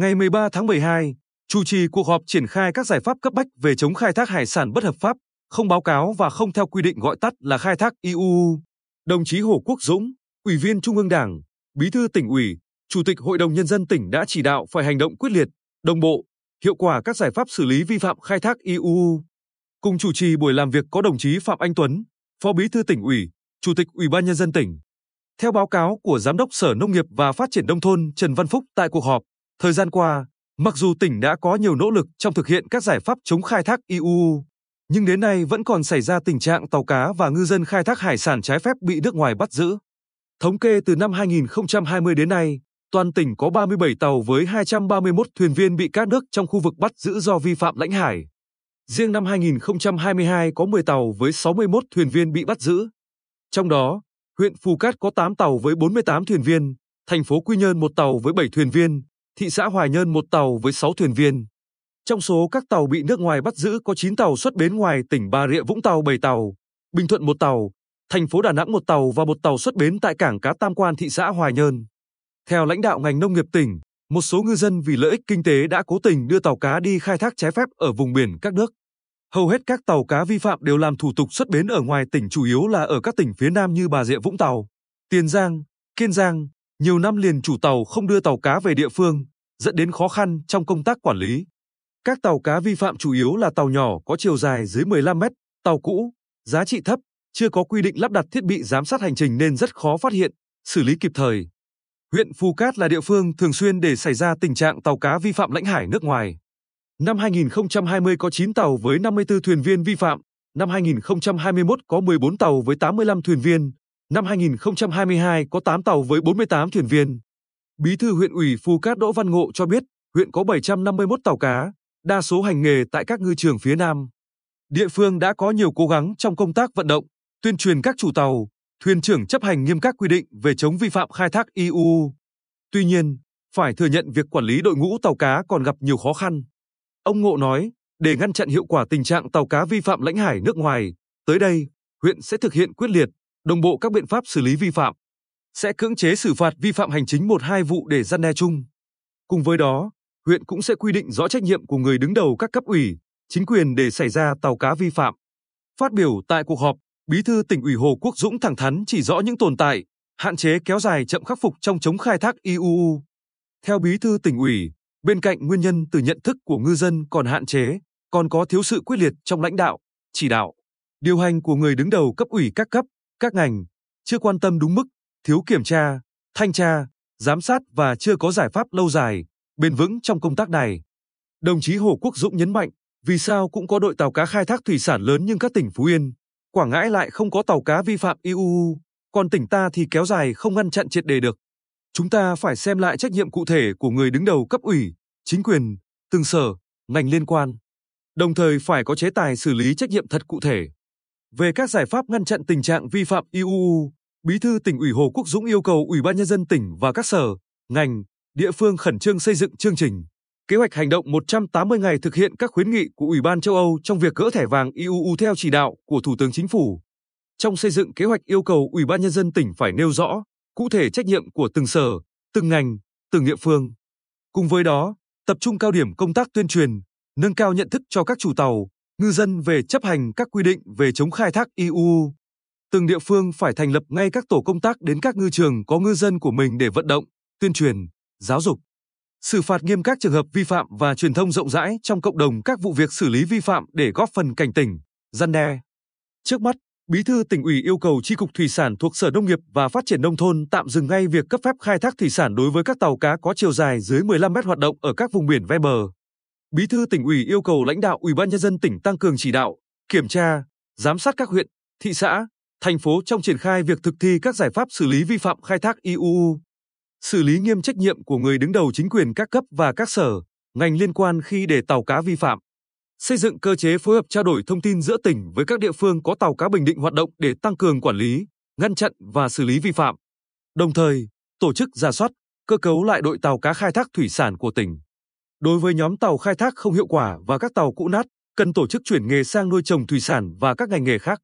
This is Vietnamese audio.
Ngày 13 tháng 12, chủ trì cuộc họp triển khai các giải pháp cấp bách về chống khai thác hải sản bất hợp pháp, không báo cáo và không theo quy định gọi tắt là khai thác IUU. Đồng chí Hồ Quốc Dũng, Ủy viên Trung ương Đảng, Bí thư tỉnh ủy, Chủ tịch Hội đồng Nhân dân tỉnh đã chỉ đạo phải hành động quyết liệt, đồng bộ, hiệu quả các giải pháp xử lý vi phạm khai thác IUU. Cùng chủ trì buổi làm việc có đồng chí Phạm Anh Tuấn, Phó Bí thư tỉnh ủy, Chủ tịch Ủy ban Nhân dân tỉnh. Theo báo cáo của Giám đốc Sở Nông nghiệp và Phát triển Nông thôn Trần Văn Phúc tại cuộc họp, thời gian qua, mặc dù tỉnh đã có nhiều nỗ lực trong thực hiện các giải pháp chống khai thác IUU, nhưng đến nay vẫn còn xảy ra tình trạng tàu cá và ngư dân khai thác hải sản trái phép bị nước ngoài bắt giữ. Thống kê từ năm 2020 đến nay, toàn tỉnh có 37 tàu với 231 thuyền viên bị các nước trong khu vực bắt giữ do vi phạm lãnh hải. Riêng năm 2022 có 10 tàu với 61 thuyền viên bị bắt giữ. Trong đó, huyện Phù Cát có 8 tàu với 48 thuyền viên, thành phố Quy Nhơn một tàu với 7 thuyền viên, thị xã Hoài Nhơn một tàu với 6 thuyền viên. Trong số các tàu bị nước ngoài bắt giữ có 9 tàu xuất bến ngoài tỉnh Bà Rịa Vũng Tàu 7 tàu, Bình Thuận một tàu, thành phố Đà Nẵng một tàu và một tàu xuất bến tại cảng cá Tam Quan thị xã Hoài Nhơn. Theo lãnh đạo ngành nông nghiệp tỉnh, một số ngư dân vì lợi ích kinh tế đã cố tình đưa tàu cá đi khai thác trái phép ở vùng biển các nước. Hầu hết các tàu cá vi phạm đều làm thủ tục xuất bến ở ngoài tỉnh chủ yếu là ở các tỉnh phía Nam như Bà Rịa Vũng Tàu, Tiền Giang, Kiên Giang. Nhiều năm liền chủ tàu không đưa tàu cá về địa phương, dẫn đến khó khăn trong công tác quản lý. Các tàu cá vi phạm chủ yếu là tàu nhỏ có chiều dài dưới 15 mét, tàu cũ, giá trị thấp, chưa có quy định lắp đặt thiết bị giám sát hành trình nên rất khó phát hiện, xử lý kịp thời. Huyện Phù Cát là địa phương thường xuyên để xảy ra tình trạng tàu cá vi phạm lãnh hải nước ngoài. Năm 2020 có 9 tàu với 54 thuyền viên vi phạm, năm 2021 có 14 tàu với 85 thuyền viên, năm 2022 có 8 tàu với 48 thuyền viên. Bí thư huyện ủy Phù Cát Đỗ Văn Ngộ cho biết, huyện có 751 tàu cá, đa số hành nghề tại các ngư trường phía Nam. Địa phương đã có nhiều cố gắng trong công tác vận động, tuyên truyền các chủ tàu, thuyền trưởng chấp hành nghiêm các quy định về chống vi phạm khai thác IUU. Tuy nhiên, phải thừa nhận việc quản lý đội ngũ tàu cá còn gặp nhiều khó khăn. Ông Ngộ nói, để ngăn chặn hiệu quả tình trạng tàu cá vi phạm lãnh hải nước ngoài, tới đây, huyện sẽ thực hiện quyết liệt, đồng bộ các biện pháp xử lý vi phạm. Sẽ cưỡng chế xử phạt vi phạm hành chính một hai vụ để gian đe chung. Cùng với đó, huyện cũng sẽ quy định rõ trách nhiệm của người đứng đầu các cấp ủy, chính quyền để xảy ra tàu cá vi phạm. Phát biểu tại cuộc họp, Bí thư tỉnh ủy Hồ Quốc Dũng thẳng thắn chỉ rõ những tồn tại, hạn chế kéo dài chậm khắc phục trong chống khai thác IUU. Theo Bí thư tỉnh ủy, bên cạnh nguyên nhân từ nhận thức của ngư dân còn hạn chế, còn có thiếu sự quyết liệt trong lãnh đạo, chỉ đạo, điều hành của người đứng đầu cấp ủy các cấp, các ngành, chưa quan tâm đúng mức, thiếu kiểm tra, thanh tra, giám sát và chưa có giải pháp lâu dài, bền vững trong công tác này. Đồng chí Hồ Quốc Dũng nhấn mạnh, vì sao cũng có đội tàu cá khai thác thủy sản lớn nhưng các tỉnh Phú Yên, Quảng Ngãi lại không có tàu cá vi phạm IUU, còn tỉnh ta thì kéo dài không ngăn chặn triệt đề được. Chúng ta phải xem lại trách nhiệm cụ thể của người đứng đầu cấp ủy, chính quyền, từng sở, ngành liên quan. Đồng thời phải có chế tài xử lý trách nhiệm thật cụ thể. Về các giải pháp ngăn chặn tình trạng vi phạm IUU, Bí thư tỉnh ủy Hồ Quốc Dũng yêu cầu Ủy ban nhân dân tỉnh và các sở, ngành, địa phương khẩn trương xây dựng chương trình, kế hoạch hành động 180 ngày thực hiện các khuyến nghị của Ủy ban châu Âu trong việc gỡ thẻ vàng IUU theo chỉ đạo của Thủ tướng Chính phủ. Trong xây dựng kế hoạch yêu cầu Ủy ban nhân dân tỉnh phải nêu rõ cụ thể trách nhiệm của từng sở, từng ngành, từng địa phương. Cùng với đó, tập trung cao điểm công tác tuyên truyền, nâng cao nhận thức cho các chủ tàu, ngư dân về chấp hành các quy định về chống khai thác IUU. Từng địa phương phải thành lập ngay các tổ công tác đến các ngư trường có ngư dân của mình để vận động, tuyên truyền, giáo dục xử phạt nghiêm các trường hợp vi phạm và truyền thông rộng rãi trong cộng đồng các vụ việc xử lý vi phạm để góp phần cảnh tỉnh, gian đe. Trước mắt, Bí thư tỉnh ủy yêu cầu Chi cục Thủy sản thuộc Sở Nông nghiệp và Phát triển nông thôn tạm dừng ngay việc cấp phép khai thác thủy sản đối với các tàu cá có chiều dài dưới 15 mét hoạt động ở các vùng biển ven bờ. Bí thư tỉnh ủy yêu cầu lãnh đạo Ủy ban nhân dân tỉnh tăng cường chỉ đạo, kiểm tra, giám sát các huyện, thị xã, thành phố trong triển khai việc thực thi các giải pháp xử lý vi phạm khai thác IUU xử lý nghiêm trách nhiệm của người đứng đầu chính quyền các cấp và các sở, ngành liên quan khi để tàu cá vi phạm. Xây dựng cơ chế phối hợp trao đổi thông tin giữa tỉnh với các địa phương có tàu cá Bình Định hoạt động để tăng cường quản lý, ngăn chặn và xử lý vi phạm. Đồng thời, tổ chức giả soát, cơ cấu lại đội tàu cá khai thác thủy sản của tỉnh. Đối với nhóm tàu khai thác không hiệu quả và các tàu cũ nát, cần tổ chức chuyển nghề sang nuôi trồng thủy sản và các ngành nghề khác.